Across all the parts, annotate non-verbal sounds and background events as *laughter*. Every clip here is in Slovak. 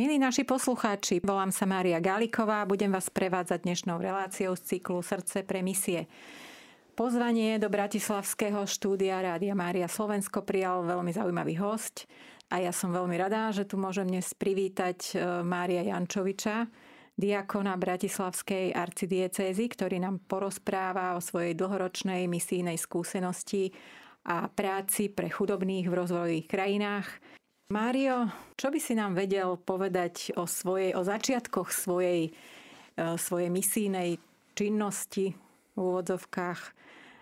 Milí naši poslucháči, volám sa Mária Gáliková a budem vás prevádzať dnešnou reláciou z cyklu Srdce pre misie. Pozvanie do Bratislavského štúdia Rádia Mária Slovensko prijal veľmi zaujímavý host a ja som veľmi rada, že tu môžem dnes privítať e, Mária Jančoviča, diakona Bratislavskej arcidiecézy, ktorý nám porozpráva o svojej dlhoročnej misijnej skúsenosti a práci pre chudobných v rozvojových krajinách. Mário, čo by si nám vedel povedať o, svojej, o začiatkoch svojej, e, svojej misijnej činnosti v úvodzovkách?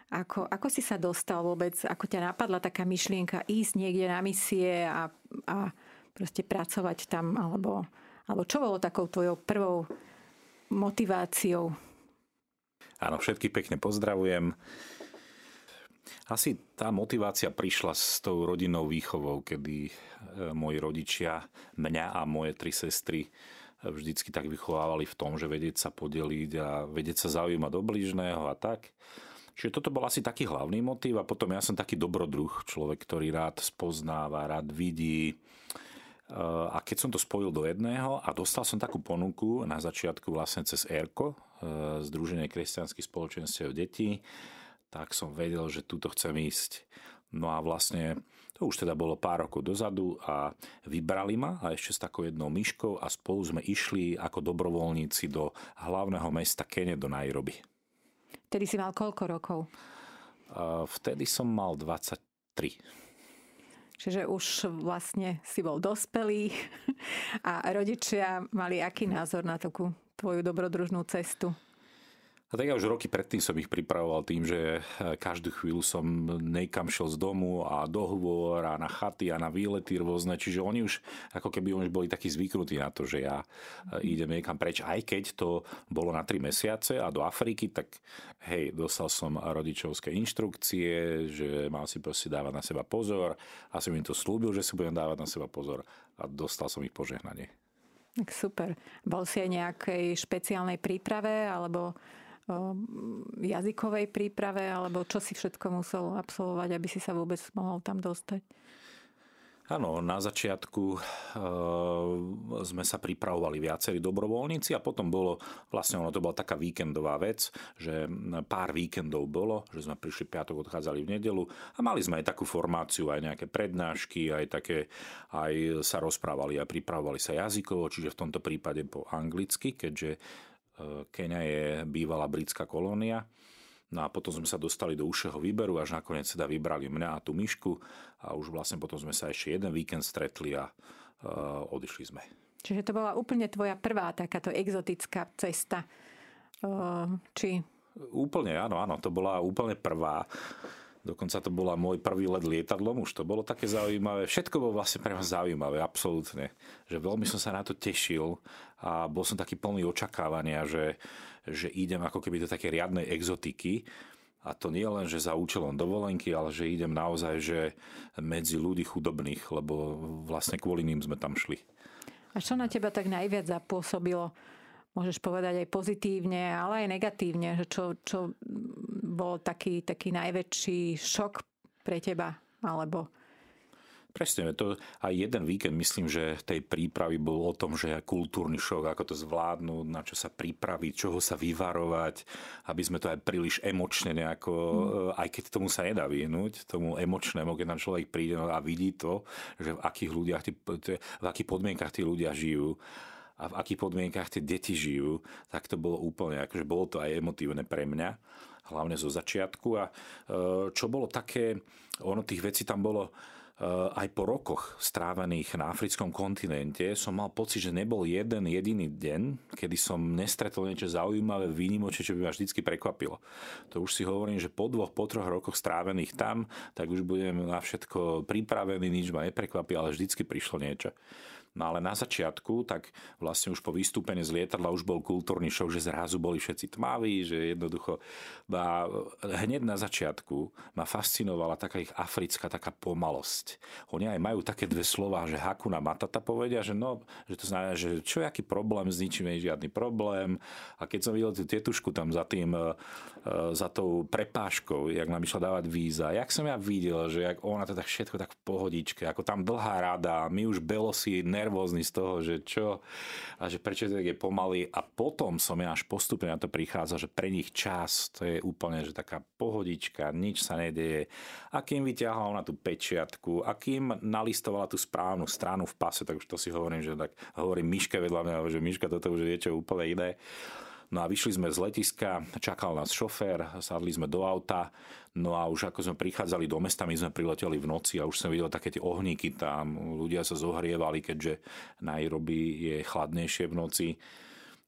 Ako, ako si sa dostal vôbec, ako ťa napadla taká myšlienka ísť niekde na misie a, a proste pracovať tam, alebo, alebo čo bolo takou tvojou prvou motiváciou? Áno, všetky pekne pozdravujem. Asi tá motivácia prišla s tou rodinnou výchovou, kedy e, moji rodičia, mňa a moje tri sestry e, vždycky tak vychovávali v tom, že vedieť sa podeliť a vedieť sa zaujímať do blížneho a tak. Čiže toto bol asi taký hlavný motív a potom ja som taký dobrodruh, človek, ktorý rád spoznáva, rád vidí. E, a keď som to spojil do jedného a dostal som takú ponuku na začiatku vlastne cez ERKO, Združenie kresťanských spoločenstiev detí, tak som vedel, že túto chcem ísť. No a vlastne to už teda bolo pár rokov dozadu a vybrali ma a ešte s takou jednou myškou a spolu sme išli ako dobrovoľníci do hlavného mesta Kene do Nairobi. Vtedy si mal koľko rokov? Vtedy som mal 23. Čiže už vlastne si bol dospelý *laughs* a rodičia mali aký názor na takú tvoju dobrodružnú cestu? A tak ja už roky predtým som ich pripravoval tým, že eh, každú chvíľu som niekam šiel z domu a dohovor a na chaty a na výlety rôzne, čiže oni už ako keby už boli takí zvyknutí na to, že ja eh, idem niekam preč, aj keď to bolo na 3 mesiace a do Afriky, tak hej, dostal som rodičovské inštrukcie, že mal si proste dávať na seba pozor a som im to slúbil, že si budem dávať na seba pozor a dostal som ich požehnanie. Tak super. Bol si aj nejakej špeciálnej príprave alebo jazykovej príprave, alebo čo si všetko musel absolvovať, aby si sa vôbec mohol tam dostať? Áno, na začiatku e, sme sa pripravovali viacerí dobrovoľníci a potom bolo, vlastne ono to bola taká víkendová vec, že pár víkendov bolo, že sme prišli piatok, odchádzali v nedelu a mali sme aj takú formáciu, aj nejaké prednášky, aj také, aj sa rozprávali a pripravovali sa jazykovo, čiže v tomto prípade po anglicky, keďže Kenia je bývalá britská kolónia. No a potom sme sa dostali do užšieho výberu, až nakoniec teda vybrali mňa a tú myšku a už vlastne potom sme sa ešte jeden víkend stretli a uh, odišli sme. Čiže to bola úplne tvoja prvá takáto exotická cesta? Uh, či... Úplne, áno, áno, to bola úplne prvá. Dokonca to bola môj prvý let lietadlom, už to bolo také zaujímavé. Všetko bolo vlastne pre mňa zaujímavé, absolútne. Že veľmi som sa na to tešil a bol som taký plný očakávania, že, že idem ako keby do také riadnej exotiky. A to nie len, že za účelom dovolenky, ale že idem naozaj že medzi ľudí chudobných, lebo vlastne kvôli ním sme tam šli. A čo na teba tak najviac zapôsobilo? Môžeš povedať aj pozitívne, ale aj negatívne, že čo, čo bol taký, taký najväčší šok pre teba? Alebo Presne, to aj jeden víkend myslím, že tej prípravy bol o tom, že kultúrny šok, ako to zvládnuť, na čo sa pripraviť, čoho sa vyvarovať, aby sme to aj príliš emočne nejako, mm. aj keď tomu sa nedá vyhnúť, tomu emočnému, keď nám človek príde a vidí to, že v akých ľudiach, v akých podmienkach tí ľudia žijú a v akých podmienkach tie deti žijú, tak to bolo úplne, akože bolo to aj emotívne pre mňa hlavne zo začiatku. A e, čo bolo také, ono tých vecí tam bolo e, aj po rokoch strávených na africkom kontinente som mal pocit, že nebol jeden jediný deň, kedy som nestretol niečo zaujímavé, výnimočné, čo by ma vždy prekvapilo. To už si hovorím, že po dvoch, po troch rokoch strávených tam, tak už budem na všetko pripravený, nič ma neprekvapí, ale vždycky prišlo niečo. No ale na začiatku, tak vlastne už po vystúpení z lietadla už bol kultúrny šok, že zrazu boli všetci tmaví, že jednoducho a hneď na začiatku ma fascinovala taká ich africká taká pomalosť. Oni aj majú také dve slova, že Hakuna Matata povedia, že no, že to znamená, že čo aký problém, s ničím je žiadny problém. A keď som videl tú tietušku tam za tým, e, e, za tou prepáškou, jak nám išla dávať víza, jak som ja videl, že jak ona to tak všetko tak v pohodičke, ako tam dlhá rada, my už belosi, nerv nervózny z toho, že čo a že prečo to je pomaly a potom som ja až postupne na to prichádzal, že pre nich čas to je úplne, že taká pohodička, nič sa nedeje. A kým vyťahla na tú pečiatku, a kým nalistovala tú správnu stranu v pase, tak už to si hovorím, že tak hovorím Miške vedľa mňa, že Miška toto už je čo úplne iné. No a vyšli sme z letiska, čakal nás šofér, sadli sme do auta, no a už ako sme prichádzali do mesta, my sme prileteli v noci a už som videl také tie ohníky tam, ľudia sa zohrievali, keďže Nairobi je chladnejšie v noci.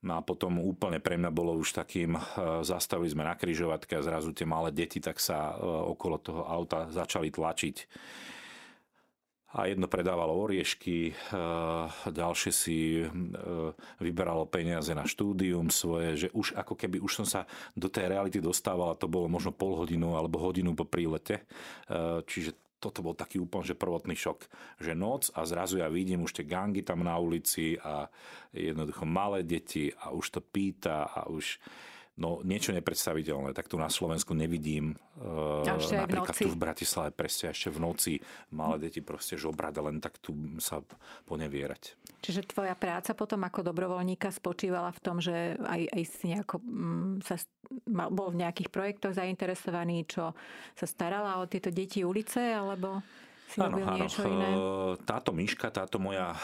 No a potom úplne pre mňa bolo už takým, e, zastavili sme na kryžovatke a zrazu tie malé deti tak sa e, okolo toho auta začali tlačiť a jedno predávalo oriešky, ďalšie si eh, vyberalo peniaze na štúdium svoje, že už ako keby už som sa do tej reality dostával a to bolo možno pol hodinu alebo hodinu po prílete. Eh, čiže toto bol taký úplne že prvotný šok, že noc a zrazu ja vidím už tie gangy tam na ulici a jednoducho malé deti a už to pýta a už No niečo nepredstaviteľné, tak tu na Slovensku nevidím. Uh, napríklad tu v Bratislave presne ešte v noci malé deti proste žobrať len tak tu sa ponevierať. Čiže tvoja práca potom ako dobrovoľníka spočívala v tom, že aj, aj si nejako mm, sa, bol v nejakých projektoch zainteresovaný, čo sa starala o tieto deti ulice, alebo si áno, áno. niečo iné? Táto myška, táto moja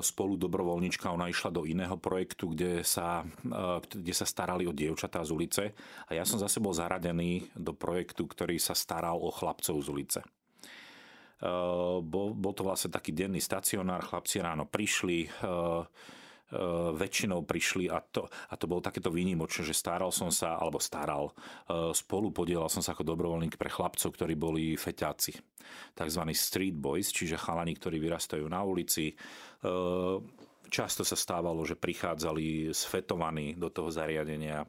spolu dobrovoľnička, ona išla do iného projektu, kde sa, kde sa starali o dievčatá z ulice a ja som zase bol zaradený do projektu, ktorý sa staral o chlapcov z ulice. Bol, bol to vlastne taký denný stacionár, chlapci ráno prišli, väčšinou prišli a to, a to bolo takéto výnimočné, že staral som sa, alebo staral, e, spolu podielal som sa ako dobrovoľník pre chlapcov, ktorí boli feťáci, tzv. street boys, čiže chalani, ktorí vyrastajú na ulici. E, často sa stávalo, že prichádzali sfetovaní do toho zariadenia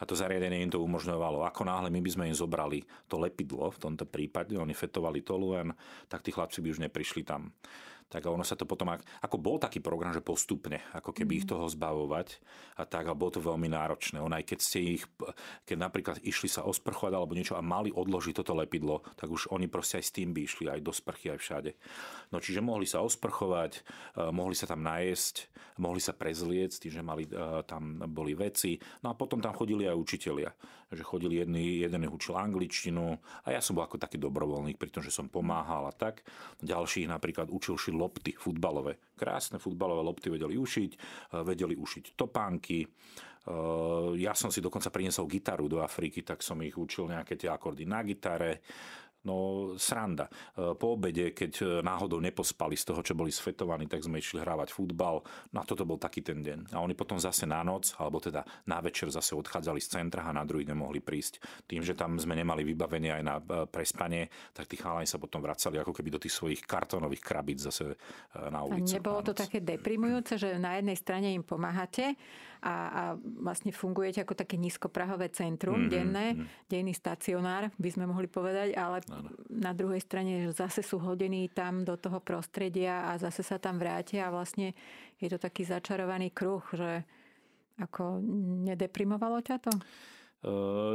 a to zariadenie im to umožňovalo. Ako náhle my by sme im zobrali to lepidlo, v tomto prípade, oni fetovali toluen, tak tí chlapci by už neprišli tam tak ono sa to potom, ako bol taký program, že postupne, ako keby mm. ich mhm. toho zbavovať a tak, a bolo to veľmi náročné. On aj keď ste ich, keď napríklad išli sa osprchovať alebo niečo a mali odložiť toto lepidlo, tak už oni proste aj s tým by išli, aj do sprchy, aj všade. No čiže mohli sa osprchovať, e, mohli sa tam najesť, mohli sa prezliecť, tým, že mali, e, tam boli veci. No a potom tam chodili aj učitelia. Že chodili jedni, jeden učil angličtinu a ja som bol ako taký dobrovoľník, pretože som pomáhal a tak. Ďalších napríklad učil šil lopty futbalové. Krásne futbalové lopty vedeli ušiť, eh, vedeli ušiť topánky, eh, ja som si dokonca priniesol gitaru do Afriky, tak som ich učil nejaké tie akordy na gitare. No sranda. E, po obede, keď e, náhodou nepospali z toho, čo boli sfetovaní, tak sme išli hrávať futbal. No a toto bol taký ten deň. A oni potom zase na noc, alebo teda na večer zase odchádzali z centra a na druhý deň mohli prísť. Tým, že tam sme nemali vybavenie aj na e, prespanie, tak tí chalani sa potom vracali ako keby do tých svojich kartónových krabíc zase na ulicu. A nebolo to také deprimujúce, že na jednej strane im pomáhate a, a vlastne fungujete ako také nízkoprahové centrum mm-hmm. denné, mm-hmm. denný stacionár, by sme mohli povedať, ale ano. na druhej strane zase sú hodení tam do toho prostredia a zase sa tam vrátia a vlastne je to taký začarovaný kruh, že ako nedeprimovalo ťa to?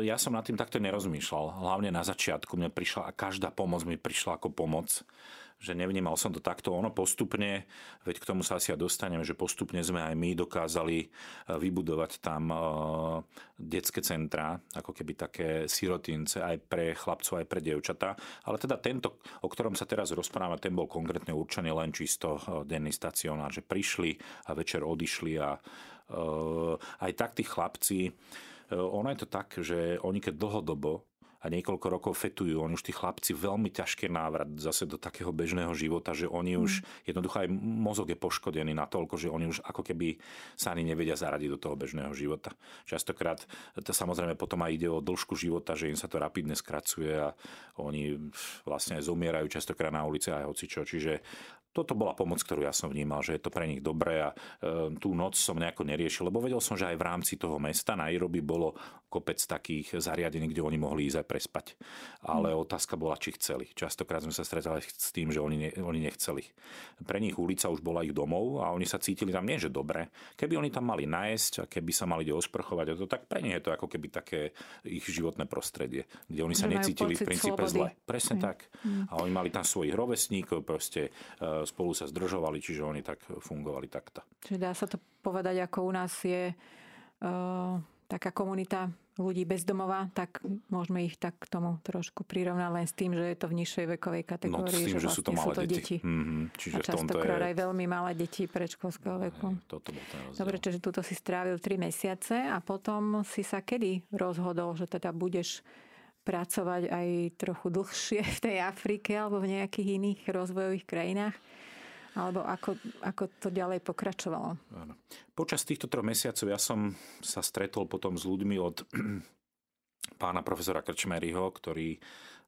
Ja som nad tým takto nerozmýšľal. Hlavne na začiatku mne prišla a každá pomoc mi prišla ako pomoc že nevnímal som to takto. Ono postupne, veď k tomu sa asi ja dostanem, že postupne sme aj my dokázali e, vybudovať tam e, detské centrá, ako keby také sirotince aj pre chlapcov, aj pre dievčatá. Ale teda tento, o ktorom sa teraz rozpráva, ten bol konkrétne určený len čisto e, denný stacionár, že prišli a večer odišli a aj tak tí chlapci, ono je to tak, že oni keď dlhodobo a niekoľko rokov fetujú. Oni už tí chlapci veľmi ťažké návrat zase do takého bežného života, že oni už, mm. jednoducho aj mozog je poškodený na toľko, že oni už ako keby sa ani nevedia zaradiť do toho bežného života. Častokrát to samozrejme potom aj ide o dĺžku života, že im sa to rapidne skracuje a oni vlastne aj zomierajú častokrát na ulici aj hocičo. Čiže toto bola pomoc, ktorú ja som vnímal, že je to pre nich dobré a e, tú noc som nejako neriešil, lebo vedel som, že aj v rámci toho mesta Nairobi bolo kopec takých zariadení, kde oni mohli ísť aj prespať. Ale mm. otázka bola, či chceli. Častokrát sme sa stretali s tým, že oni, ne, oni nechceli. Pre nich ulica už bola ich domov a oni sa cítili tam nie, že dobre. Keby oni tam mali nájsť a keby sa mali kde osprchovať, to, tak pre nich je to ako keby také ich životné prostredie, kde oni sa necítili v princípe slobody. zle. Presne mm. tak. Mm. A oni mali tam svojich rovesníkov, proste e, spolu sa zdržovali, čiže oni tak fungovali takto. Čiže dá sa to povedať, ako u nás je uh, taká komunita ľudí bezdomová, tak môžeme ich tak k tomu trošku prirovnať len s tým, že je to v nižšej vekovej kategórii. No, s tým, že, že vlastne sú to malé sú to deti. deti. Mm-hmm. Čiže a častokrát je... aj veľmi malé deti predškolského veku. Hej, toto bol ten Dobre, čiže túto si strávil 3 mesiace a potom si sa kedy rozhodol, že teda budeš pracovať aj trochu dlhšie v tej Afrike alebo v nejakých iných rozvojových krajinách? Alebo ako, ako to ďalej pokračovalo? Áno. Počas týchto troch mesiacov ja som sa stretol potom s ľuďmi od *clears throat* pána profesora Krčmeryho, ktorý e,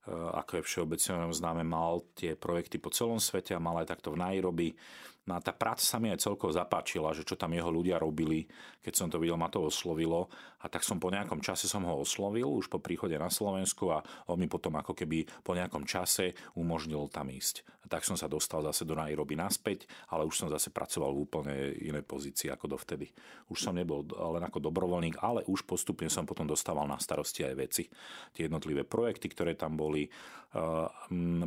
ako je všeobecne známe, mal tie projekty po celom svete a mal aj takto v Nairobi. No a tá práca sa mi aj celkovo zapáčila, že čo tam jeho ľudia robili, keď som to videl, ma to oslovilo. A tak som po nejakom čase som ho oslovil, už po príchode na Slovensku a on mi potom ako keby po nejakom čase umožnil tam ísť. A tak som sa dostal zase do Nairobi naspäť, ale už som zase pracoval v úplne inej pozícii ako dovtedy. Už som nebol len ako dobrovoľník, ale už postupne som potom dostával na starosti aj veci. Tie jednotlivé projekty, ktoré tam boli.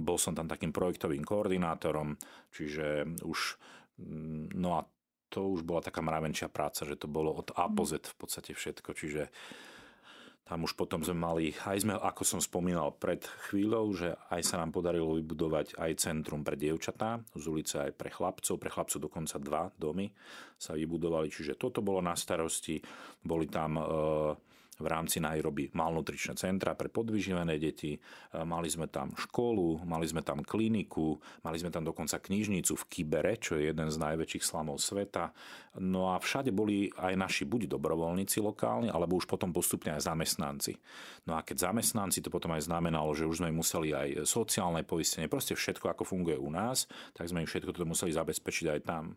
Bol som tam takým projektovým koordinátorom, čiže už No a to už bola taká mravenčia práca, že to bolo od A po Z v podstate všetko, čiže tam už potom sme mali, aj sme, ako som spomínal pred chvíľou, že aj sa nám podarilo vybudovať aj centrum pre dievčatá, z ulice aj pre chlapcov, pre chlapcov dokonca dva domy sa vybudovali, čiže toto bolo na starosti, boli tam e, v rámci Nairobi malnutričné centra pre podvyživené deti, e, mali sme tam školu, mali sme tam kliniku, mali sme tam dokonca knižnicu v Kibere, čo je jeden z najväčších slamov sveta. No a všade boli aj naši buď dobrovoľníci lokálni, alebo už potom postupne aj zamestnanci. No a keď zamestnanci, to potom aj znamenalo, že už sme museli aj sociálne poistenie, proste všetko, ako funguje u nás, tak sme im všetko toto museli zabezpečiť aj tam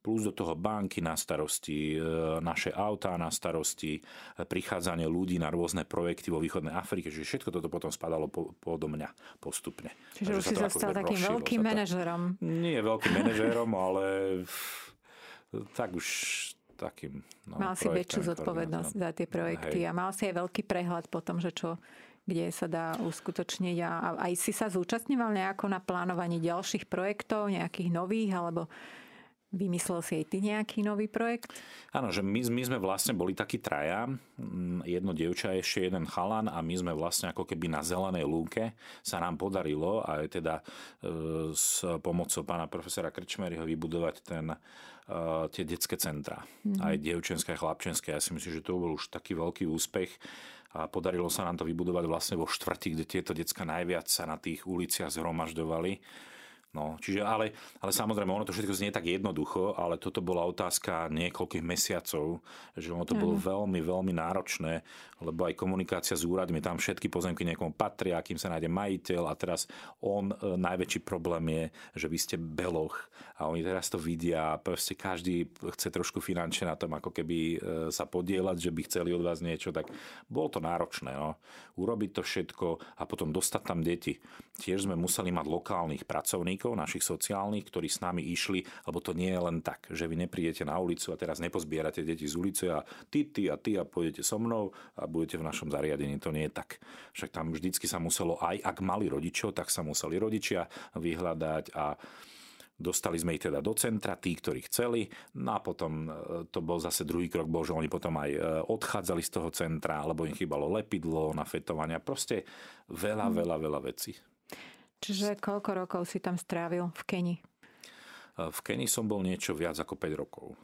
plus do toho banky na starosti, e, naše autá na starosti, e, prichádzanie ľudí na rôzne projekty vo východnej Afrike, čiže všetko toto potom spadalo po, podo mňa postupne. Čiže už si sa stal takým veľkým manažerom. Nie veľkým manažerom, ale tak už takým. No, mal si väčšiu zodpovednosť za tie projekty Hej. a mal si aj veľký prehľad potom, že čo kde sa dá uskutočniť a aj si sa zúčastňoval nejako na plánovaní ďalších projektov, nejakých nových, alebo Vymyslel si aj ty nejaký nový projekt? Áno, že my, my sme vlastne boli takí traja, mm, jedno dievča, ešte jeden chalan a my sme vlastne ako keby na zelenej lúke sa nám podarilo aj teda e, s pomocou pána profesora Krčmeryho vybudovať ten, e, tie detské centra. Mm-hmm. Aj dievčenské, chlapčenské. Ja si myslím, že to bol už taký veľký úspech a podarilo sa nám to vybudovať vlastne vo štvrti, kde tieto decka najviac sa na tých uliciach zhromažďovali No, čiže ale, ale samozrejme, ono to všetko znie tak jednoducho, ale toto bola otázka niekoľkých mesiacov, že ono to bolo mm. veľmi, veľmi náročné, lebo aj komunikácia s úradmi, tam všetky pozemky niekomu patria, kým sa nájde majiteľ a teraz on, e, najväčší problém je, že vy ste beloch a oni teraz to vidia a proste každý chce trošku finančne na tom ako keby e, sa podielať, že by chceli od vás niečo, tak bolo to náročné. No. Urobiť to všetko a potom dostať tam deti. Tiež sme museli mať lokálnych pracovníkov, pracovníkov, našich sociálnych, ktorí s nami išli, lebo to nie je len tak, že vy neprídete na ulicu a teraz nepozbierate deti z ulice a ty, ty a ty a pôjdete so mnou a budete v našom zariadení. To nie je tak. Však tam vždycky sa muselo, aj ak mali rodičov, tak sa museli rodičia vyhľadať a Dostali sme ich teda do centra, tí, ktorí chceli. No a potom e, to bol zase druhý krok, bol, že oni potom aj e, odchádzali z toho centra, alebo im chýbalo lepidlo na fetovania. Proste veľa, mm. veľa, veľa vecí. Čiže koľko rokov si tam strávil v Keni? V Keni som bol niečo viac ako 5 rokov.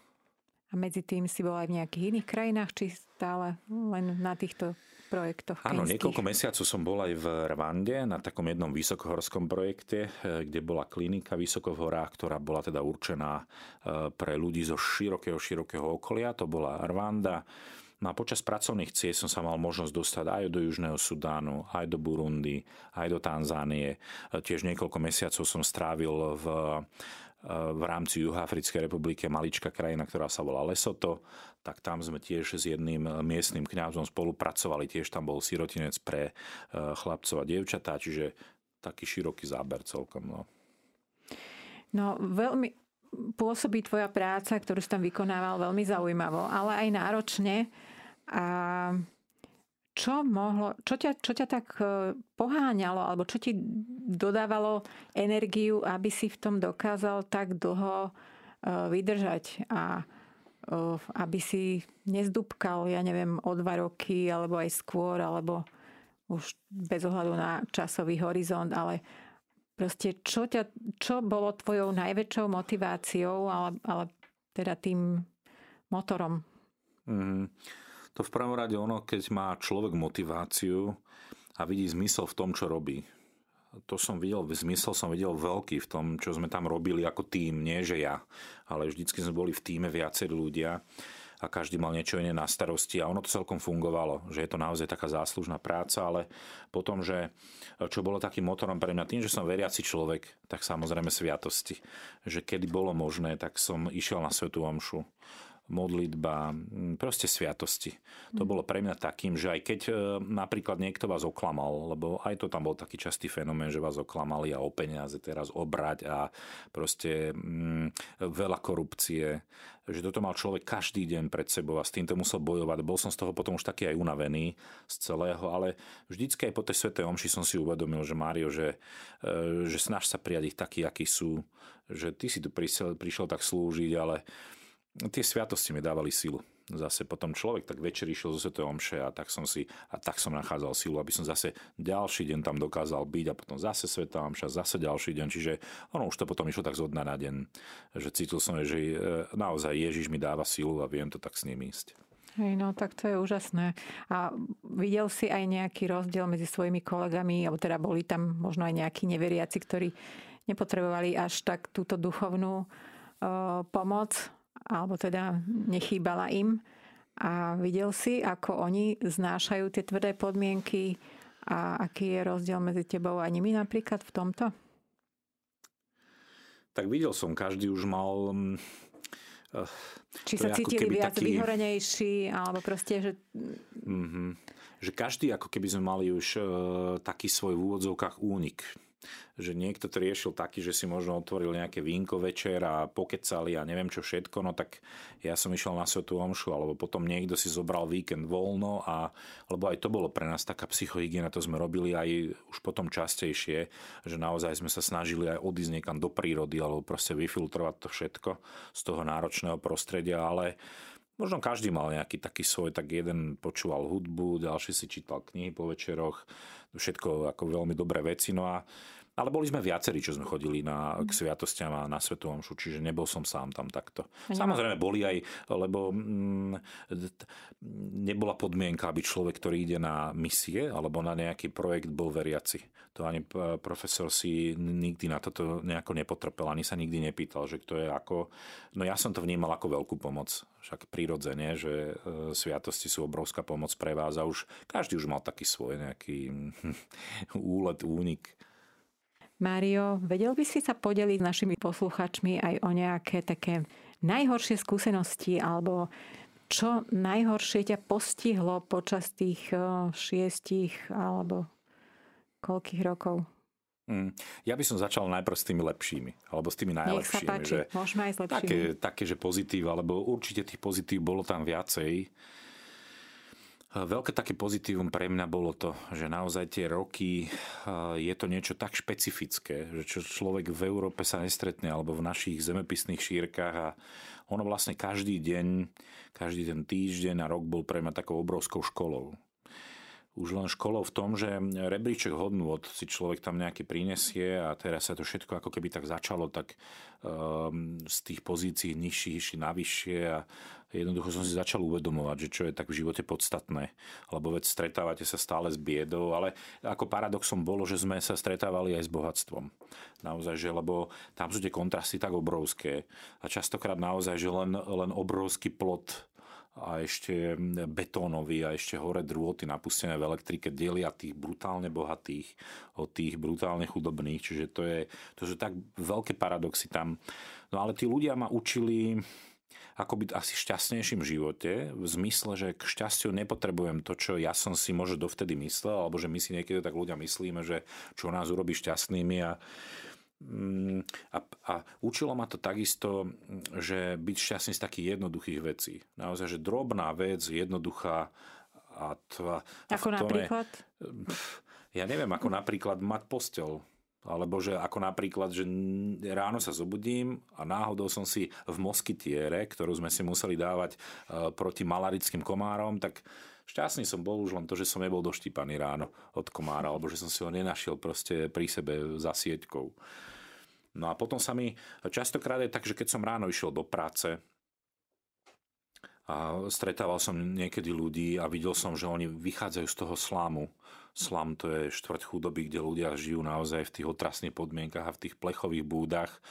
A medzi tým si bol aj v nejakých iných krajinách, či stále len na týchto projektoch Áno, niekoľko mesiacov som bol aj v Rwande na takom jednom vysokohorskom projekte, eh, kde bola klinika vysoko v horách, ktorá bola teda určená eh, pre ľudí zo širokého, širokého okolia. To bola Rwanda. No a počas pracovných ciest som sa mal možnosť dostať aj do Južného Sudánu, aj do Burundi, aj do Tanzánie. Tiež niekoľko mesiacov som strávil v v rámci Juhoafrickej republiky maličká krajina, ktorá sa volá Lesoto, tak tam sme tiež s jedným miestnym kňazom spolupracovali, tiež tam bol sirotinec pre chlapcov a dievčatá, čiže taký široký záber celkom. No. No veľmi pôsobí tvoja práca, ktorú si tam vykonával veľmi zaujímavo, ale aj náročne. A čo, mohlo, čo, ťa, čo ťa tak e, poháňalo, alebo čo ti dodávalo energiu, aby si v tom dokázal tak dlho e, vydržať a e, aby si nezdúbkal, ja neviem, o dva roky, alebo aj skôr, alebo už bez ohľadu na časový horizont, ale proste čo, ťa, čo bolo tvojou najväčšou motiváciou, ale, ale teda tým motorom? Mm, to v prvom rade ono, keď má človek motiváciu a vidí zmysel v tom, čo robí. To som videl, zmysel som videl veľký v tom, čo sme tam robili ako tým, nie že ja, ale vždycky sme boli v týme viacerí ľudia a každý mal niečo iné na starosti a ono to celkom fungovalo, že je to naozaj taká záslužná práca, ale potom, že čo bolo takým motorom pre mňa, tým, že som veriaci človek, tak samozrejme sviatosti. Že kedy bolo možné, tak som išiel na Svetu Omšu modlitba, proste sviatosti. To bolo pre mňa takým, že aj keď e, napríklad niekto vás oklamal, lebo aj to tam bol taký častý fenomén, že vás oklamali a o peniaze teraz obrať a proste mm, veľa korupcie, že toto mal človek každý deň pred sebou a s týmto musel bojovať. Bol som z toho potom už taký aj unavený z celého, ale vždycky aj po tej Svetej Omši som si uvedomil, že Mário, že, e, že snaž sa prijať ich takí, akí sú, že ty si tu prišiel, prišiel tak slúžiť, ale tie sviatosti mi dávali silu zase potom človek tak večer išiel zo Svetej Omše a tak som si a tak som nachádzal silu, aby som zase ďalší deň tam dokázal byť a potom zase Svetá Omša, zase ďalší deň, čiže ono už to potom išlo tak zo dna na deň, že cítil som, že e, naozaj Ježiš mi dáva silu a viem to tak s ním ísť. Hej, no tak to je úžasné. A videl si aj nejaký rozdiel medzi svojimi kolegami, alebo teda boli tam možno aj nejakí neveriaci, ktorí nepotrebovali až tak túto duchovnú uh, pomoc alebo teda nechýbala im. A videl si, ako oni znášajú tie tvrdé podmienky a aký je rozdiel medzi tebou a nimi napríklad v tomto? Tak videl som, každý už mal... Uh, Či sa cítili viac taký... vyhorenejší, alebo proste, že... Mm-hmm. Že každý ako keby sme mali už uh, taký svoj v úvodzovkách únik že niekto to riešil taký, že si možno otvoril nejaké vínko večer a pokecali a neviem čo všetko, no tak ja som išiel na Svetu Omšu, alebo potom niekto si zobral víkend voľno a, lebo aj to bolo pre nás taká psychohygiena, to sme robili aj už potom častejšie, že naozaj sme sa snažili aj odísť niekam do prírody, alebo proste vyfiltrovať to všetko z toho náročného prostredia, ale Možno každý mal nejaký taký svoj, tak jeden počúval hudbu, ďalší si čítal knihy po večeroch, všetko ako veľmi dobré veci. No a ale boli sme viacerí, čo sme chodili na, k sviatostiam a na Svetu Omšu, čiže nebol som sám tam takto. Ja. Samozrejme boli aj, lebo mm, nebola podmienka, aby človek, ktorý ide na misie alebo na nejaký projekt, bol veriaci. To ani profesor si nikdy na toto nejako nepotrpel, ani sa nikdy nepýtal, že kto je ako. No ja som to vnímal ako veľkú pomoc. Však prirodzene, že e, sviatosti sú obrovská pomoc pre vás a už každý už mal taký svoj nejaký úlet, únik. Mário, vedel by si sa podeliť s našimi posluchačmi aj o nejaké také najhoršie skúsenosti alebo čo najhoršie ťa postihlo počas tých šiestich alebo koľkých rokov? Mm. Ja by som začal najprv s tými lepšími, alebo s tými najlepšími. Nech sa páči, že môžeme aj s lepšími. Také, také, že pozitív, alebo určite tých pozitív bolo tam viacej. Veľké také pozitívum pre mňa bolo to, že naozaj tie roky je to niečo tak špecifické, že čo človek v Európe sa nestretne alebo v našich zemepisných šírkach a ono vlastne každý deň, každý ten týždeň a rok bol pre mňa takou obrovskou školou už len školou v tom, že rebríček hodnôt si človek tam nejaký prinesie a teraz sa to všetko ako keby tak začalo tak um, z tých pozícií nižších išli navyššie a jednoducho som si začal uvedomovať, že čo je tak v živote podstatné. Lebo veď stretávate sa stále s biedou, ale ako paradoxom bolo, že sme sa stretávali aj s bohatstvom. Naozaj, že lebo tam sú tie kontrasty tak obrovské a častokrát naozaj, že len, len obrovský plot a ešte betónový a ešte hore drôty napustené v elektrike delia tých brutálne bohatých od tých brutálne chudobných. Čiže to, je, to sú tak veľké paradoxy tam No ale tí ľudia ma učili ako byť asi šťastnejším v živote, v zmysle, že k šťastiu nepotrebujem to, čo ja som si možno dovtedy myslel, alebo že my si niekedy tak ľudia myslíme, že čo nás urobí šťastnými a mm, a, a učilo ma to takisto, že byť šťastný z takých jednoduchých vecí. Naozaj, že drobná vec, jednoduchá a tva, Ako napríklad? Je, ja neviem, ako napríklad mať postel alebo že ako napríklad, že ráno sa zobudím a náhodou som si v moskytiere, ktorú sme si museli dávať e, proti malarickým komárom, tak šťastný som bol už len to, že som nebol doštípaný ráno od komára, alebo že som si ho nenašiel proste pri sebe za sieťkou. No a potom sa mi častokrát je tak, že keď som ráno išiel do práce, a stretával som niekedy ľudí a videl som, že oni vychádzajú z toho slámu. Slam to je štvrť chudoby, kde ľudia žijú naozaj v tých otrasných podmienkach a v tých plechových búdach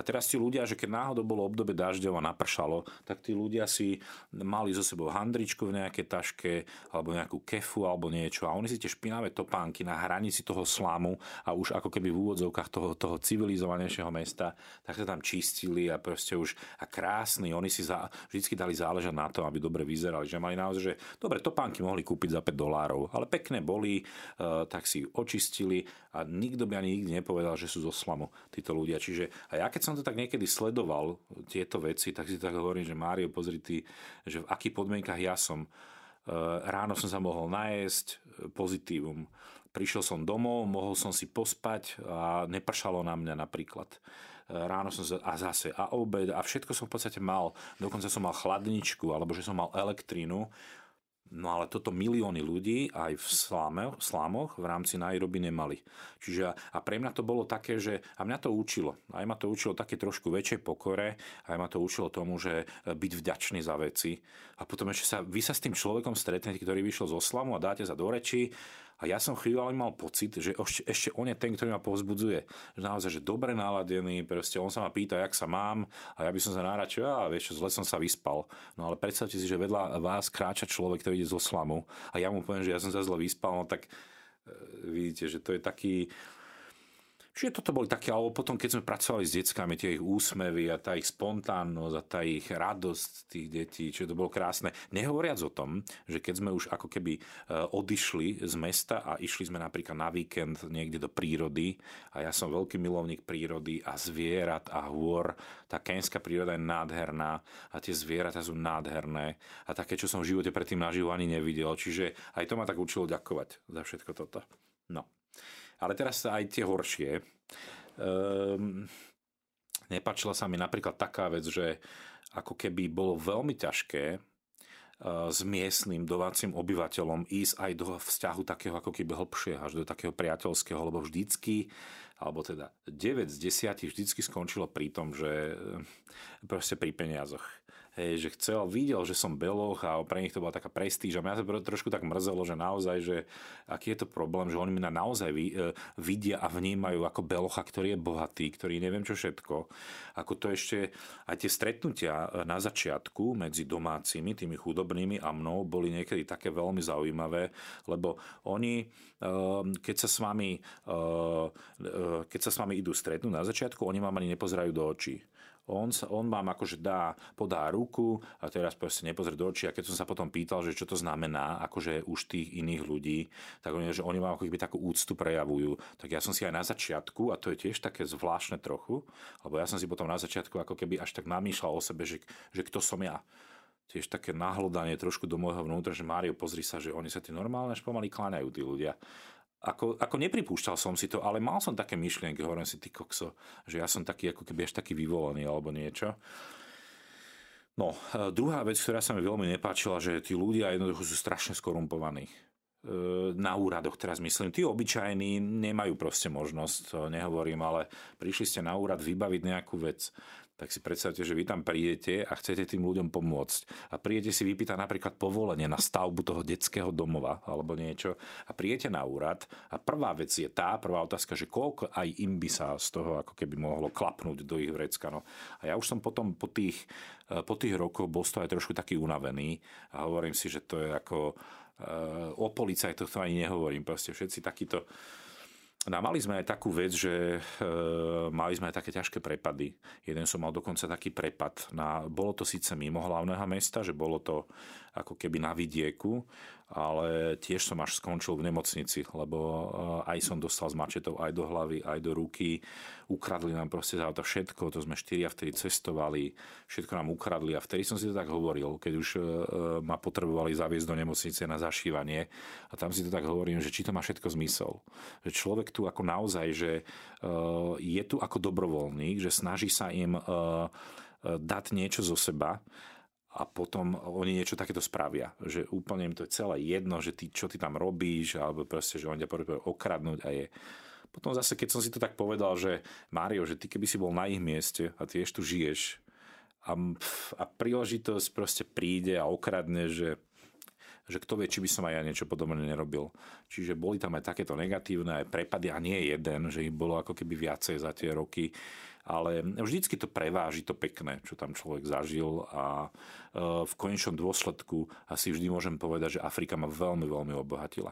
a teraz tí ľudia, že keď náhodou bolo obdobie dažďov a napršalo, tak tí ľudia si mali zo sebou handričku v nejakej taške alebo nejakú kefu alebo niečo. A oni si tie špinavé topánky na hranici toho slamu a už ako keby v úvodzovkách toho, toho civilizovanejšieho mesta, tak sa tam čistili a proste už a krásny, oni si za, vždy dali záležať na to, aby dobre vyzerali, že mali naozaj, že dobre, topánky mohli kúpiť za 5 dolárov, ale pekné boli, uh, tak si očistili a nikto by ani nikdy nepovedal, že sú zo slamu títo ľudia. Čiže a ja keď som to tak niekedy sledoval, tieto veci, tak si tak hovorím, že Mário, pozri ty, že v akých podmienkach ja som. E, ráno som sa mohol najesť, e, pozitívum. Prišiel som domov, mohol som si pospať a nepršalo na mňa napríklad e, ráno som a zase a obed a všetko som v podstate mal. Dokonca som mal chladničku alebo že som mal elektrínu No ale toto milióny ľudí aj v, slámoch v rámci Nairobi nemali. Čiže a pre mňa to bolo také, že a mňa to učilo. Aj ma to učilo také trošku väčšej pokore, aj ma to učilo tomu, že byť vďačný za veci. A potom ešte sa, vy sa s tým človekom stretnete, ktorý vyšiel zo slamu a dáte sa do reči a ja som chvíľu mal pocit, že ešte, ešte on je ten, ktorý ma povzbudzuje. Že naozaj, že dobre naladený, proste on sa ma pýta, jak sa mám a ja by som sa náračil, a vieš čo, zle som sa vyspal. No ale predstavte si, že vedľa vás kráča človek, ktorý ide zo slamu a ja mu poviem, že ja som sa zle vyspal, no tak e, vidíte, že to je taký, Čiže toto boli také, alebo potom, keď sme pracovali s deckami, tie ich úsmevy a tá ich spontánnosť a tá ich radosť tých detí, čiže to bolo krásne. Nehovoriac o tom, že keď sme už ako keby e, odišli z mesta a išli sme napríklad na víkend niekde do prírody a ja som veľký milovník prírody a zvierat a hôr, tá kenská príroda je nádherná a tie zvieratá sú nádherné a také, čo som v živote predtým naživo ani nevidel. Čiže aj to ma tak učilo ďakovať za všetko toto. No. Ale teraz aj tie horšie. Um, nepačila sa mi napríklad taká vec, že ako keby bolo veľmi ťažké uh, s miestnym domácim obyvateľom ísť aj do vzťahu takého ako keby hlbšie, až do takého priateľského, lebo vždycky alebo teda 9 z 10 vždycky skončilo pri tom, že proste pri peniazoch hej, že chcel, videl, že som beloch a pre nich to bola taká prestíž a mňa sa trošku tak mrzelo, že naozaj, že aký je to problém, že oni mňa naozaj e, vidia a vnímajú ako belocha, ktorý je bohatý, ktorý neviem čo všetko. Ako to ešte aj tie stretnutia e, na začiatku medzi domácimi, tými chudobnými a mnou boli niekedy také veľmi zaujímavé, lebo oni, e, keď sa s vami, keď sa s vami idú stretnúť na začiatku, oni vám ani nepozerajú do očí on, on vám akože dá, podá ruku a teraz proste nepozrie do očí a keď som sa potom pýtal, že čo to znamená, akože už tých iných ľudí, tak oni, že oni vám ako keby takú úctu prejavujú. Tak ja som si aj na začiatku, a to je tiež také zvláštne trochu, lebo ja som si potom na začiatku ako keby až tak namýšľal o sebe, že, že kto som ja tiež také nahlodanie trošku do môjho vnútra, že Mário, pozri sa, že oni sa tí normálne až pomaly kláňajú, tí ľudia ako, ako nepripúšťal som si to, ale mal som také myšlienky, hovorím si, ty kokso, že ja som taký ako keby až taký vyvolený alebo niečo. No, e, druhá vec, ktorá sa mi veľmi nepáčila, že tí ľudia jednoducho sú strašne skorumpovaní e, na úradoch teraz myslím. Tí obyčajní nemajú proste možnosť, to nehovorím, ale prišli ste na úrad vybaviť nejakú vec tak si predstavte, že vy tam prídete a chcete tým ľuďom pomôcť. A prídete si vypýtať napríklad povolenie na stavbu toho detského domova alebo niečo a prídete na úrad a prvá vec je tá, prvá otázka, že koľko aj im by sa z toho ako keby mohlo klapnúť do ich vrecka. No. A ja už som potom po tých, eh, po tých rokoch bol z toho aj trošku taký unavený a hovorím si, že to je ako eh, o policajtoch to ani nehovorím. Proste všetci takíto No a mali sme aj takú vec, že e, mali sme aj také ťažké prepady. Jeden som mal dokonca taký prepad. Na, bolo to síce mimo hlavného mesta, že bolo to ako keby na vidieku, ale tiež som až skončil v nemocnici, lebo eh, aj som dostal z mačetov aj do hlavy, aj do ruky. Ukradli nám proste za to všetko, to sme štyria vtedy cestovali, všetko nám ukradli a vtedy som si to tak hovoril, keď už eh, ma potrebovali zaviesť do nemocnice na zašívanie a tam si to tak hovorím, že či to má všetko zmysel. Že človek tu ako naozaj, že eh, je tu ako dobrovoľník, že snaží sa im dať niečo zo seba a potom oni niečo takéto spravia. Že úplne im to je celé jedno, že ty, čo ty tam robíš, alebo proste, že oni ťa okradnúť a je... Potom zase, keď som si to tak povedal, že Mário, že ty keby si bol na ich mieste a ty ešte tu žiješ a, a príležitosť proste príde a okradne, že že kto vie, či by som aj ja niečo podobné nerobil. Čiže boli tam aj takéto negatívne aj prepady a nie jeden, že ich bolo ako keby viacej za tie roky ale vždycky to preváži to pekné, čo tam človek zažil a e, v konečnom dôsledku asi vždy môžem povedať, že Afrika ma veľmi, veľmi obohatila.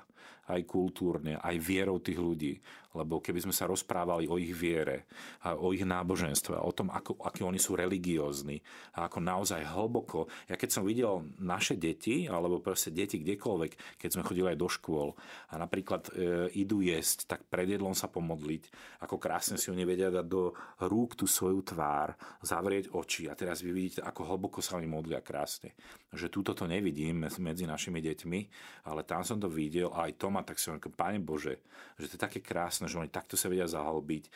Aj kultúrne, aj vierou tých ľudí. Lebo keby sme sa rozprávali o ich viere, a o ich náboženstve, o tom, ako, akí oni sú religiózni a ako naozaj hlboko. Ja keď som videl naše deti, alebo proste deti kdekoľvek, keď sme chodili aj do škôl a napríklad e, idú jesť, tak pred jedlom sa pomodliť, ako krásne si oni vedia dať do rúk tú svoju tvár, zavrieť oči a teraz vy vidíte, ako hlboko sa oni modlia krásne. Že túto to nevidím medzi našimi deťmi, ale tam som to videl a aj to ma tak si hovorím, Pane Bože, že to je také krásne, že oni takto sa vedia zahlbiť.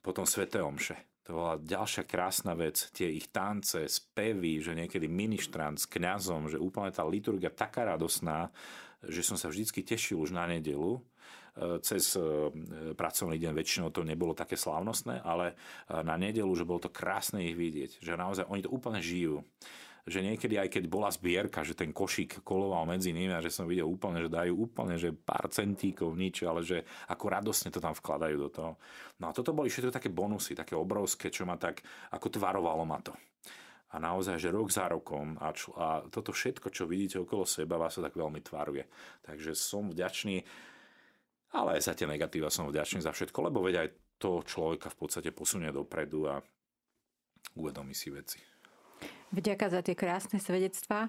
Potom Svete Omše. To bola ďalšia krásna vec. Tie ich tance, spevy, že niekedy ministrant s kňazom, že úplne tá liturgia taká radosná, že som sa vždycky tešil už na nedelu, e, cez e, pracovný deň väčšinou to nebolo také slávnostné, ale e, na nedelu, že bolo to krásne ich vidieť, že naozaj oni to úplne žijú že niekedy aj keď bola zbierka, že ten košík koloval medzi nimi a že som videl úplne, že dajú úplne, že pár centíkov, nič, ale že ako radosne to tam vkladajú do toho. No a toto boli všetko také bonusy, také obrovské, čo ma tak, ako tvarovalo ma to. A naozaj, že rok za rokom a, čl- a toto všetko, čo vidíte okolo seba, vás sa tak veľmi tvaruje. Takže som vďačný, ale aj za tie negatíva som vďačný za všetko, lebo veď aj to človeka v podstate posunie dopredu a uvedomí si veci. Vďaka za tie krásne svedectvá.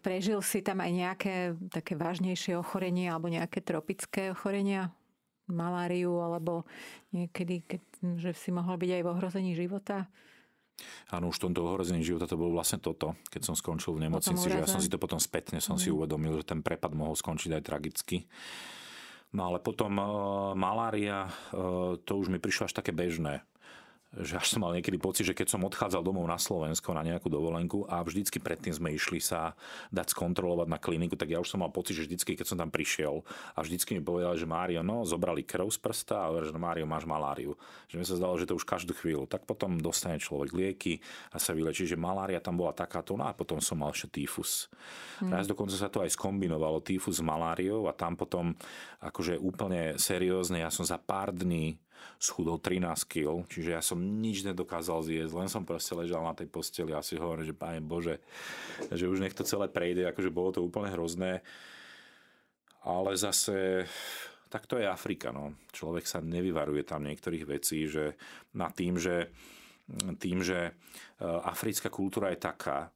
Prežil si tam aj nejaké také vážnejšie ochorenie alebo nejaké tropické ochorenia? Maláriu alebo niekedy, keď, že si mohol byť aj v ohrození života? Áno, už v tomto ohrození života to bolo vlastne toto, keď som skončil v nemocnici, že ja som si to potom spätne som mm. si mhm. uvedomil, že ten prepad mohol skončiť aj tragicky. No ale potom uh, malária, uh, to už mi prišlo až také bežné že až som mal niekedy pocit, že keď som odchádzal domov na Slovensko na nejakú dovolenku a vždycky predtým sme išli sa dať skontrolovať na kliniku, tak ja už som mal pocit, že vždycky, keď som tam prišiel a vždycky mi povedali, že Mário, no, zobrali krv z prsta a že Mário, máš maláriu. Že mi sa zdalo, že to už každú chvíľu. Tak potom dostane človek lieky a sa vylečí, že malária tam bola takáto, no a potom som mal ešte týfus. Hmm. Raz dokonca sa to aj skombinovalo, týfus s maláriou a tam potom akože úplne seriózne, ja som za pár dní schudol 13 kg, čiže ja som nič nedokázal zjesť, len som proste ležal na tej posteli a si hovorím, že páne Bože, že už nech to celé prejde, akože bolo to úplne hrozné. Ale zase tak to je Afrika. No. Človek sa nevyvaruje tam niektorých vecí, že na tým, že, tým, že e, africká kultúra je taká,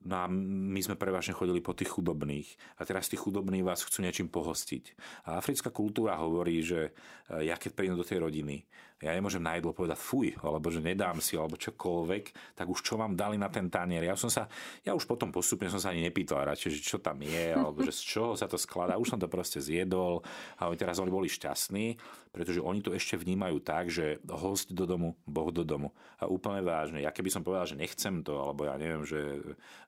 No a my sme prevažne chodili po tých chudobných. A teraz tí chudobní vás chcú niečím pohostiť. A africká kultúra hovorí, že e, ja keď prídem do tej rodiny, ja nemôžem na jedlo povedať fuj, alebo že nedám si, alebo čokoľvek, tak už čo vám dali na ten tanier. Ja, som sa, ja už potom postupne som sa ani nepýtal radšej, že čo tam je, alebo že z čoho sa to skladá. Už som to proste zjedol a oni teraz oni boli šťastní, pretože oni to ešte vnímajú tak, že host do domu, Boh do domu. A úplne vážne. Ja keby som povedal, že nechcem to, alebo ja neviem, že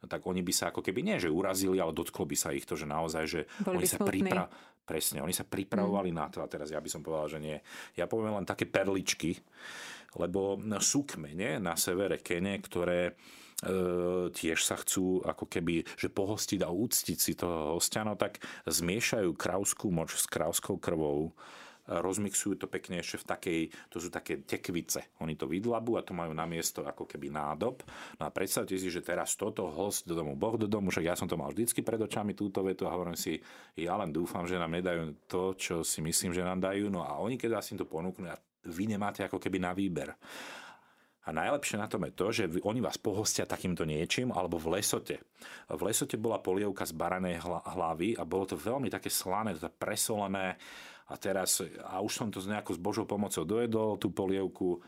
tak oni by sa ako keby nie, že urazili, ale dotklo by sa ich to, že naozaj, že Boli oni sa pripravili Presne, oni sa pripravovali mm. na to a teraz ja by som povedal, že nie. Ja poviem len také perličky, lebo sú kmene na severe Kene, ktoré e, tiež sa chcú ako keby, že pohostiť a úctiť si toho hostia, no tak zmiešajú kravskú moč s kravskou krvou, rozmixujú to pekne ešte v takej, to sú také tekvice. Oni to vydlabú a to majú na miesto ako keby nádob. No a predstavte si, že teraz toto host do domu, Boh do domu, však ja som to mal vždycky pred očami túto vetu a hovorím si, ja len dúfam, že nám nedajú to, čo si myslím, že nám dajú. No a oni keď im to ponúknú, vy nemáte ako keby na výber. A najlepšie na tom je to, že oni vás pohostia takýmto niečím, alebo v lesote. V lesote bola polievka z baranej hlavy a bolo to veľmi také slané, teda presolené. A teraz, a už som to s nejakou s Božou pomocou dojedol, tú polievku,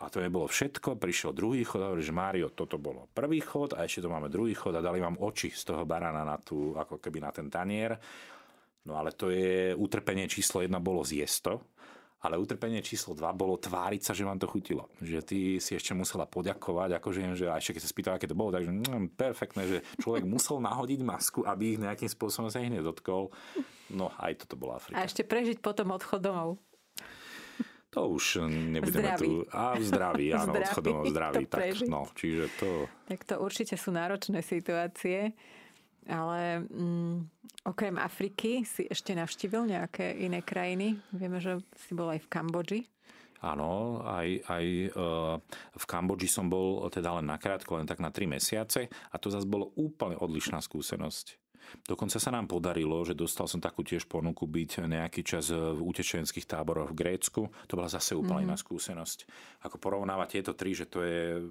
a to nebolo všetko, prišiel druhý chod hovorí, že Mário, toto bolo prvý chod a ešte to máme druhý chod a dali vám oči z toho barana na tú, ako keby na ten tanier. No ale to je utrpenie číslo jedna bolo zjesť to ale utrpenie číslo 2 bolo tváriť sa, že vám to chutilo. Že ty si ešte musela poďakovať, akože že a ešte keď sa spýtal, aké to bolo, takže mm, perfektné, že človek *laughs* musel nahodiť masku, aby ich nejakým spôsobom sa ich nedotkol. No aj toto bola Afrika. A ešte prežiť potom odchod domov. To už nebudeme zdraví. tu. A v zdraví, áno, zdraví, odchod domov zdraví. *laughs* Tak, no, čiže to... Tak to určite sú náročné situácie. Ale mm, okrem Afriky si ešte navštívil nejaké iné krajiny? Vieme, že si bol aj v Kambodži. Áno, aj, aj uh, v Kambodži som bol teda len nakrátko, len tak na 3 mesiace a to zase bolo úplne odlišná skúsenosť. Dokonca sa nám podarilo, že dostal som takú tiež ponuku byť nejaký čas v utečenských táboroch v Grécku. To bola zase úplne mm-hmm. iná skúsenosť. Ako porovnávať tieto tri, že to je,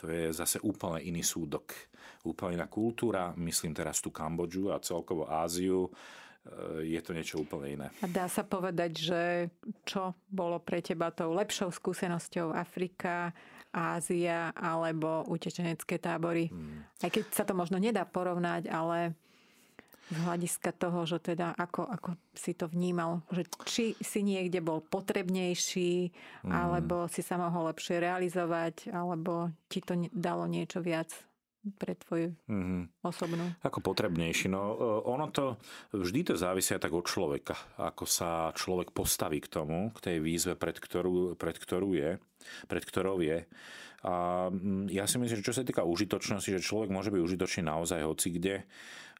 to je zase úplne iný súdok úplne iná kultúra, myslím teraz tú Kambodžu a celkovo Áziu, e, je to niečo úplne iné. A dá sa povedať, že čo bolo pre teba tou lepšou skúsenosťou Afrika, Ázia alebo utečenecké tábory? Hmm. Aj keď sa to možno nedá porovnať, ale z hľadiska toho, že teda ako, ako si to vnímal, že či si niekde bol potrebnejší, hmm. alebo si sa mohol lepšie realizovať, alebo ti to dalo niečo viac pre tvoju mm-hmm. osobnú? Ako potrebnejší. No, e, ono to, vždy to závisia tak od človeka. Ako sa človek postaví k tomu, k tej výzve, pred ktorú, pred ktorú je, pred ktorou je. A mm, ja si myslím, že čo sa týka užitočnosti, že človek môže byť užitočný naozaj hoci kde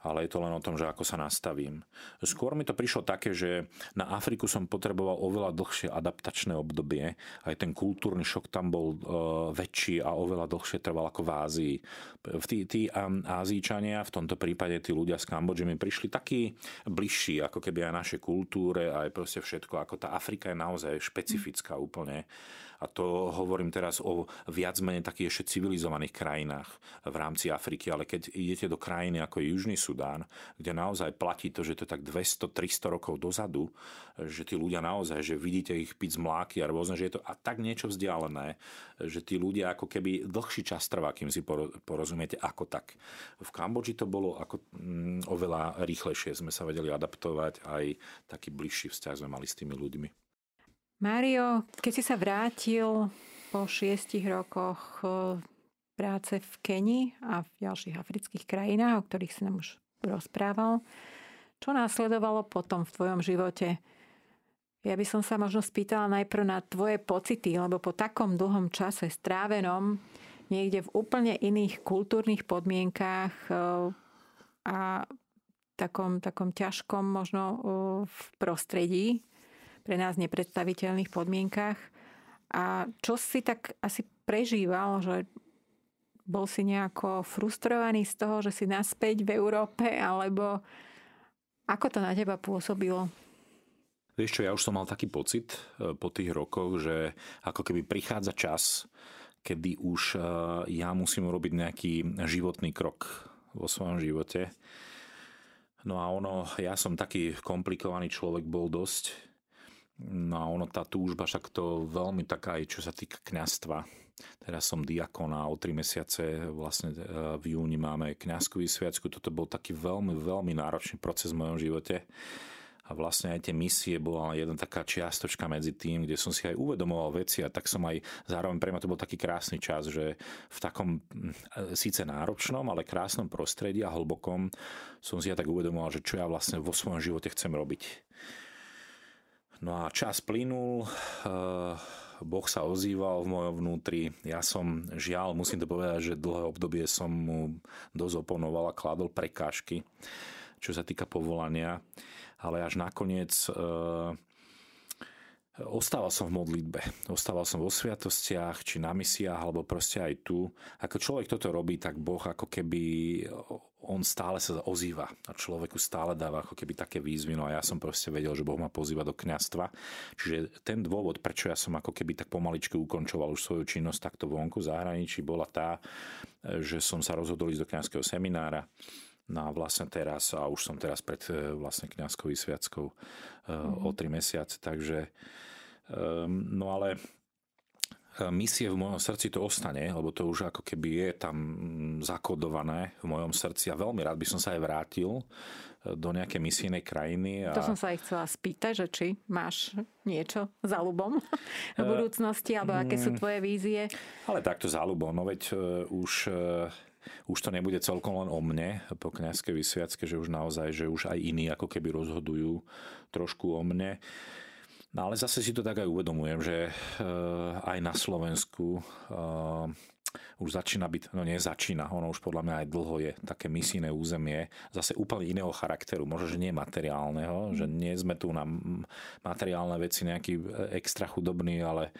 ale je to len o tom, že ako sa nastavím. Skôr mi to prišlo také, že na Afriku som potreboval oveľa dlhšie adaptačné obdobie. Aj ten kultúrny šok tam bol e, väčší a oveľa dlhšie trval ako v Ázii. Tí, tí Ázíčania, v tomto prípade tí ľudia z Kambodže mi prišli takí bližší, ako keby aj naše kultúre, aj proste všetko. Ako tá Afrika je naozaj špecifická úplne. A to hovorím teraz o viac menej takých ešte civilizovaných krajinách v rámci Afriky, ale keď idete do krajiny ako je Južný Sudán, kde naozaj platí to, že to je tak 200-300 rokov dozadu, že tí ľudia naozaj, že vidíte ich piť z mláky a rôzne, že je to a tak niečo vzdialené, že tí ľudia ako keby dlhší čas trvá, kým si porozumiete ako tak. V Kambodži to bolo ako mm, oveľa rýchlejšie, sme sa vedeli adaptovať, aj taký bližší vzťah sme mali s tými ľuďmi. Mário, keď si sa vrátil po šiestich rokoch eh, práce v Keni a v ďalších afrických krajinách, o ktorých si nám už rozprával, čo následovalo potom v tvojom živote? Ja by som sa možno spýtala najprv na tvoje pocity, lebo po takom dlhom čase strávenom niekde v úplne iných kultúrnych podmienkách eh, a takom, takom ťažkom možno eh, v prostredí, pre nás nepredstaviteľných podmienkách. A čo si tak asi prežíval, že bol si nejako frustrovaný z toho, že si naspäť v Európe, alebo ako to na teba pôsobilo? Vieš čo, ja už som mal taký pocit e, po tých rokoch, že ako keby prichádza čas, kedy už e, ja musím urobiť nejaký životný krok vo svojom živote. No a ono, ja som taký komplikovaný človek bol dosť, No a ono, tá túžba, však to veľmi taká aj čo sa týka kňastva. Teraz som diakon a o tri mesiace vlastne e, v júni máme kňazkový sviacku. Toto bol taký veľmi, veľmi náročný proces v mojom živote. A vlastne aj tie misie bola jedna taká čiastočka medzi tým, kde som si aj uvedomoval veci a tak som aj, zároveň pre mňa to bol taký krásny čas, že v takom e, síce náročnom, ale krásnom prostredí a hlbokom som si ja tak uvedomoval, že čo ja vlastne vo svojom živote chcem robiť No a čas plynul, eh, Boh sa ozýval v mojom vnútri. Ja som, žiaľ, musím to povedať, že dlhé obdobie som mu dosť oponoval a kladol prekážky, čo sa týka povolania. Ale až nakoniec eh, ostával som v modlitbe, ostával som vo sviatostiach, či na misiách, alebo proste aj tu. Ako človek toto robí, tak Boh ako keby on stále sa ozýva a človeku stále dáva ako keby také výzvy. No a ja som proste vedel, že Boh ma pozýva do kňastva. Čiže ten dôvod, prečo ja som ako keby tak pomaličky ukončoval už svoju činnosť takto vonku v zahraničí, bola tá, že som sa rozhodol ísť do kňazského seminára. No a vlastne teraz, a už som teraz pred e, vlastne kňazskou vysviackou mm-hmm. o tri mesiace, takže um, no ale misie v mojom srdci to ostane, lebo to už ako keby je tam zakodované v mojom srdci a veľmi rád by som sa aj vrátil e, do nejaké misijnej krajiny. A... To som sa aj chcela spýtať, že či máš niečo za ľubom *laughs* v e, budúcnosti, alebo aké sú mm. tvoje vízie? Ale takto za ľubom, no veď e, už už to nebude celkom len o mne po kniazkej vysviacke, že už naozaj, že už aj iní ako keby rozhodujú trošku o mne. No ale zase si to tak aj uvedomujem, že eh, aj na Slovensku eh, už začína byť, no nie začína, ono už podľa mňa aj dlho je také misijné územie, zase úplne iného charakteru, možno, že nie materiálneho, že nie sme tu na materiálne veci nejaký eh, extra chudobný, ale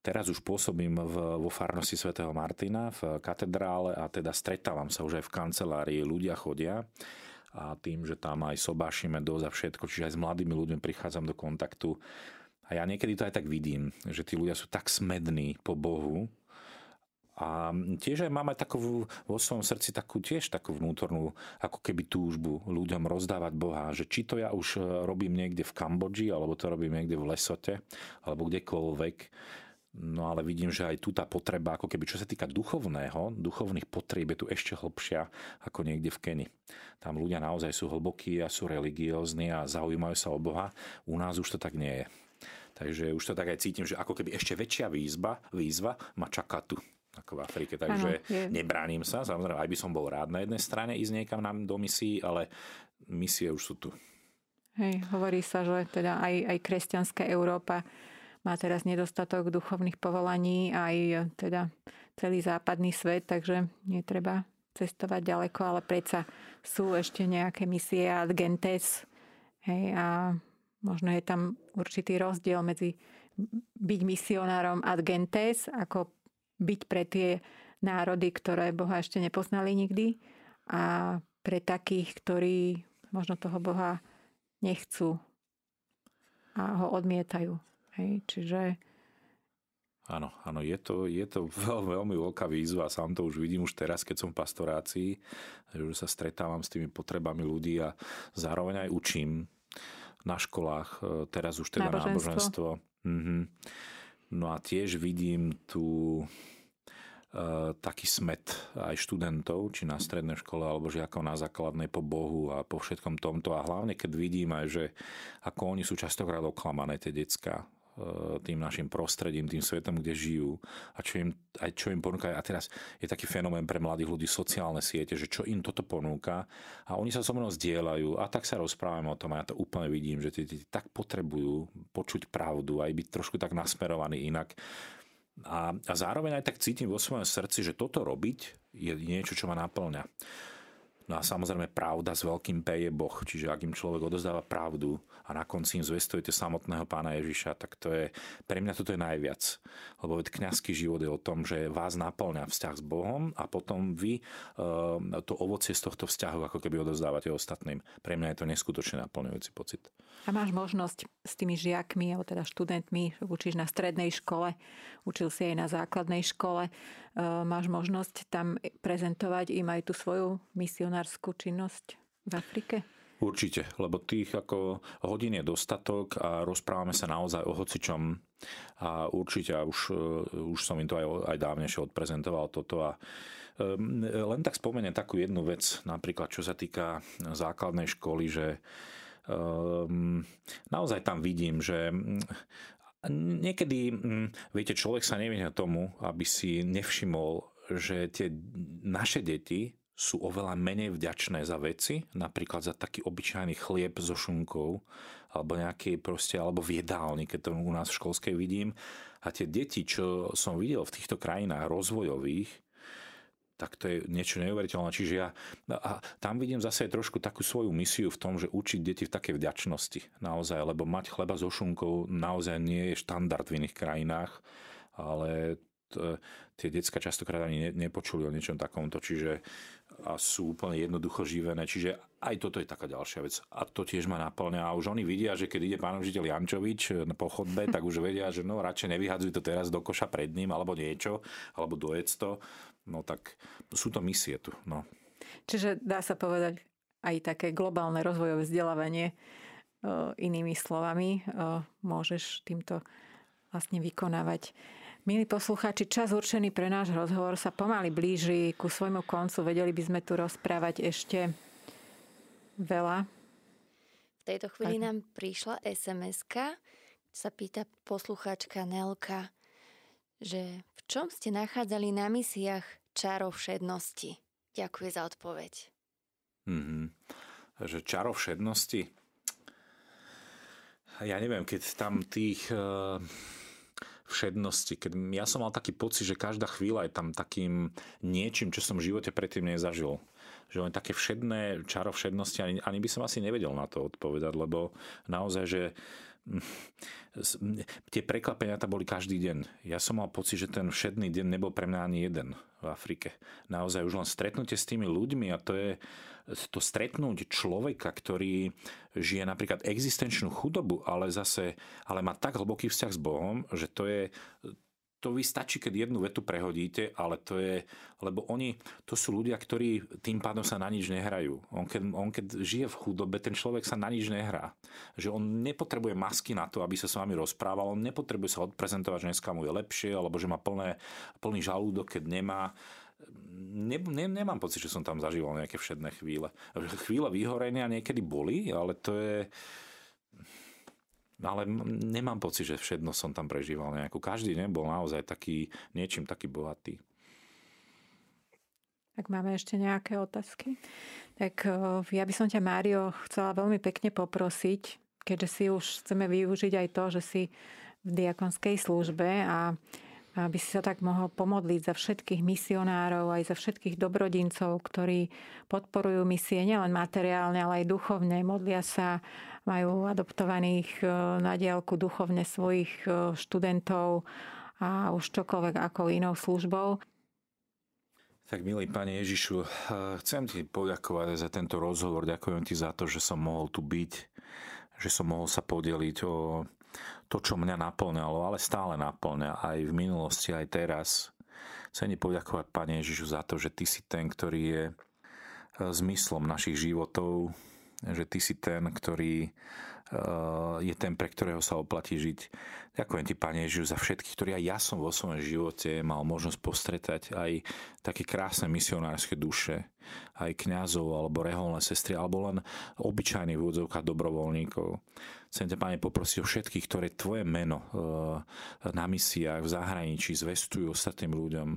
teraz už pôsobím v, vo farnosti svätého Martina v katedrále a teda stretávam sa už aj v kancelárii, ľudia chodia a tým, že tam aj sobášime dosť a všetko, čiže aj s mladými ľuďmi prichádzam do kontaktu. A ja niekedy to aj tak vidím, že tí ľudia sú tak smední po Bohu, a tiež aj máme takú vo svojom srdci takú tiež takú vnútornú ako keby túžbu ľuďom rozdávať Boha, že či to ja už robím niekde v Kambodži, alebo to robím niekde v Lesote, alebo kdekoľvek, No ale vidím, že aj tu tá potreba, ako keby čo sa týka duchovného, duchovných potrieb je tu ešte hlbšia ako niekde v Keni. Tam ľudia naozaj sú hlbokí a sú religiózni a zaujímajú sa o Boha. U nás už to tak nie je. Takže už to tak aj cítim, že ako keby ešte väčšia výzva, výzva ma čaká tu ako v Afrike. Takže ano, nebránim sa. Samozrejme, aj by som bol rád na jednej strane ísť niekam nám do misií, ale misie už sú tu. Hej, hovorí sa, že teda aj, aj kresťanská Európa má teraz nedostatok duchovných povolaní aj teda celý západný svet, takže netreba cestovať ďaleko, ale predsa sú ešte nejaké misie ad gentes. Hej, a možno je tam určitý rozdiel medzi byť misionárom ad gentes, ako byť pre tie národy, ktoré Boha ešte nepoznali nikdy a pre takých, ktorí možno toho Boha nechcú a ho odmietajú. Hej, čiže... Áno, áno, je to, je to *laughs* veľ, veľmi veľká výzva. Sám to už vidím už teraz, keď som v pastorácii, že už sa stretávam s tými potrebami ľudí a zároveň aj učím na školách, e, teraz už teda náboženstvo. náboženstvo. Mhm. No a tiež vidím tu Eh, taký smet aj študentov, či na strednej škole, alebo žiakov na základnej po Bohu a po všetkom tomto. A hlavne, keď vidím aj, že ako oni sú častokrát oklamané, tie decka, tým našim prostredím, tým svetom, kde žijú a čo im, aj čo im ponúkajú. A teraz je taký fenomén pre mladých ľudí sociálne siete, že čo im toto ponúka a oni sa so mnou zdieľajú a tak sa rozprávame o tom a ja to úplne vidím, že tí tak potrebujú počuť pravdu aj byť trošku tak nasmerovaní inak a, a zároveň aj tak cítim vo svojom srdci, že toto robiť je niečo, čo ma naplňa. No a samozrejme pravda s veľkým P je Boh, čiže ak im človek odozdáva pravdu a na konci im zvestujete samotného pána Ježiša, tak to je, pre mňa toto je najviac. Lebo veď kňazský život je o tom, že vás naplňa vzťah s Bohom a potom vy uh, to ovocie z tohto vzťahu ako keby odozdávate ostatným. Pre mňa je to neskutočne naplňujúci pocit. A máš možnosť s tými žiakmi, alebo teda študentmi, učíš na strednej škole, učil si aj na základnej škole, máš možnosť tam prezentovať im aj tú svoju misionárskú činnosť v Afrike? Určite, lebo tých ako hodín je dostatok a rozprávame sa naozaj o hocičom a určite už, už som im to aj, aj dávnejšie odprezentoval toto a um, len tak spomeniem takú jednu vec, napríklad čo sa týka základnej školy, že um, naozaj tam vidím, že niekedy, um, viete, človek sa nevyhne tomu, aby si nevšimol, že tie naše deti sú oveľa menej vďačné za veci, napríklad za taký obyčajný chlieb so šunkou, alebo nejaký proste, alebo v jedálni, keď to u nás v školskej vidím. A tie deti, čo som videl v týchto krajinách rozvojových, tak to je niečo neuveriteľné. Čiže ja a tam vidím zase trošku takú svoju misiu v tom, že učiť deti v takej vďačnosti naozaj, lebo mať chleba so šunkou naozaj nie je štandard v iných krajinách, ale tie decka častokrát ani nepočuli o niečom takomto, čiže a sú úplne jednoducho živené. Čiže aj toto je taká ďalšia vec. A to tiež ma naplňa. A už oni vidia, že keď ide pán učiteľ Jančovič po chodbe, tak už vedia, že no radšej nevyhadzuj to teraz do koša pred ním, alebo niečo, alebo dojedz to. No tak sú to misie tu. No. Čiže dá sa povedať aj také globálne rozvojové vzdelávanie inými slovami môžeš týmto vlastne vykonávať. Milí poslucháči, čas určený pre náš rozhovor sa pomaly blíži ku svojmu koncu. Vedeli by sme tu rozprávať ešte veľa. V tejto chvíli tak. nám prišla sms sa pýta poslucháčka Nelka, že v čom ste nachádzali na misiách čaro všednosti? Ďakujem za odpoveď. Mm-hmm. Že čaro všednosti? Ja neviem, keď tam tých... Uh všednosti. Keď ja som mal taký pocit, že každá chvíľa je tam takým niečím, čo som v živote predtým nezažil. Že len také všedné čaro všednosti, ani, ani by som asi nevedel na to odpovedať, lebo naozaj, že tie prekvapenia tam boli každý deň. Ja som mal pocit, že ten všedný deň nebol pre mňa ani jeden v Afrike. Naozaj už len stretnutie s tými ľuďmi a to je to stretnúť človeka, ktorý žije napríklad existenčnú chudobu, ale zase ale má tak hlboký vzťah s Bohom, že to je to vy stačí, keď jednu vetu prehodíte, ale to je, lebo oni, to sú ľudia, ktorí tým pádom sa na nič nehrajú. On keď, on keď žije v chudobe, ten človek sa na nič nehrá. Že on nepotrebuje masky na to, aby sa s vami rozprával, on nepotrebuje sa odprezentovať, že dneska mu je lepšie, alebo že má plné, plný žalúdok, keď nemá ne, ne, nemám pocit, že som tam zažíval nejaké všedné chvíle. Chvíle vyhorenia niekedy boli, ale to je... Ale nemám pocit, že všedno som tam prežíval nejakú. Každý deň bol naozaj taký, niečím taký bohatý. Ak máme ešte nejaké otázky, tak eh, ja by som ťa, Mário, chcela veľmi pekne poprosiť, keďže si už chceme využiť aj to, že si v diakonskej službe a aby si sa tak mohol pomodliť za všetkých misionárov, aj za všetkých dobrodincov, ktorí podporujú misie nielen materiálne, ale aj duchovne. Modlia sa, majú adoptovaných e, na diálku duchovne svojich e, študentov a už čokoľvek ako inou službou. Tak milý Pane Ježišu, e, chcem ti poďakovať za tento rozhovor. Ďakujem ti za to, že som mohol tu byť, že som mohol sa podeliť o to, čo mňa naplňalo, ale stále naplňa aj v minulosti, aj teraz. Chcem poďakovať, Pane Ježišu, za to, že Ty si ten, ktorý je zmyslom našich životov, že Ty si ten, ktorý e, je ten, pre ktorého sa oplatí žiť. Ďakujem Ti, Pane Ježišu, za všetkých, ktorí aj ja som vo svojom živote mal možnosť postretať aj také krásne misionárske duše, aj kňazov, alebo reholné sestry, alebo len obyčajných vôdzovkách dobrovoľníkov. Chcem ťa, Pane, poprosiť o všetkých, ktoré Tvoje meno eh, na misiách v zahraničí zvestujú ostatným ľuďom.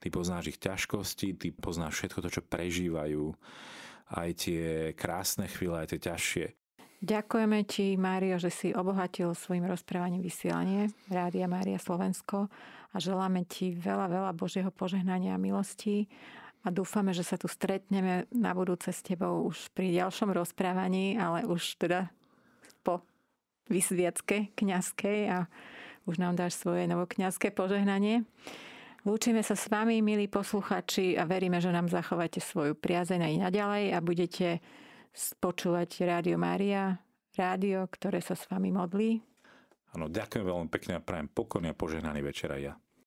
Ty poznáš ich ťažkosti, Ty poznáš všetko to, čo prežívajú, aj tie krásne chvíle, aj tie ťažšie. Ďakujeme ti, Mário, že si obohatil svojim rozprávaním vysielanie Rádia Mária Slovensko a želáme ti veľa, veľa Božieho požehnania a milostí a dúfame, že sa tu stretneme na budúce s tebou už pri ďalšom rozprávaní, ale už teda po vysviacke kňazskej a už nám dáš svoje novokňazské požehnanie. Lúčime sa s vami, milí posluchači, a veríme, že nám zachováte svoju priazeň aj naďalej a budete počúvať Rádio Mária, rádio, ktoré sa s vami modlí. Áno, ďakujem veľmi pekne a prajem pokojný a požehnaný večer aj ja.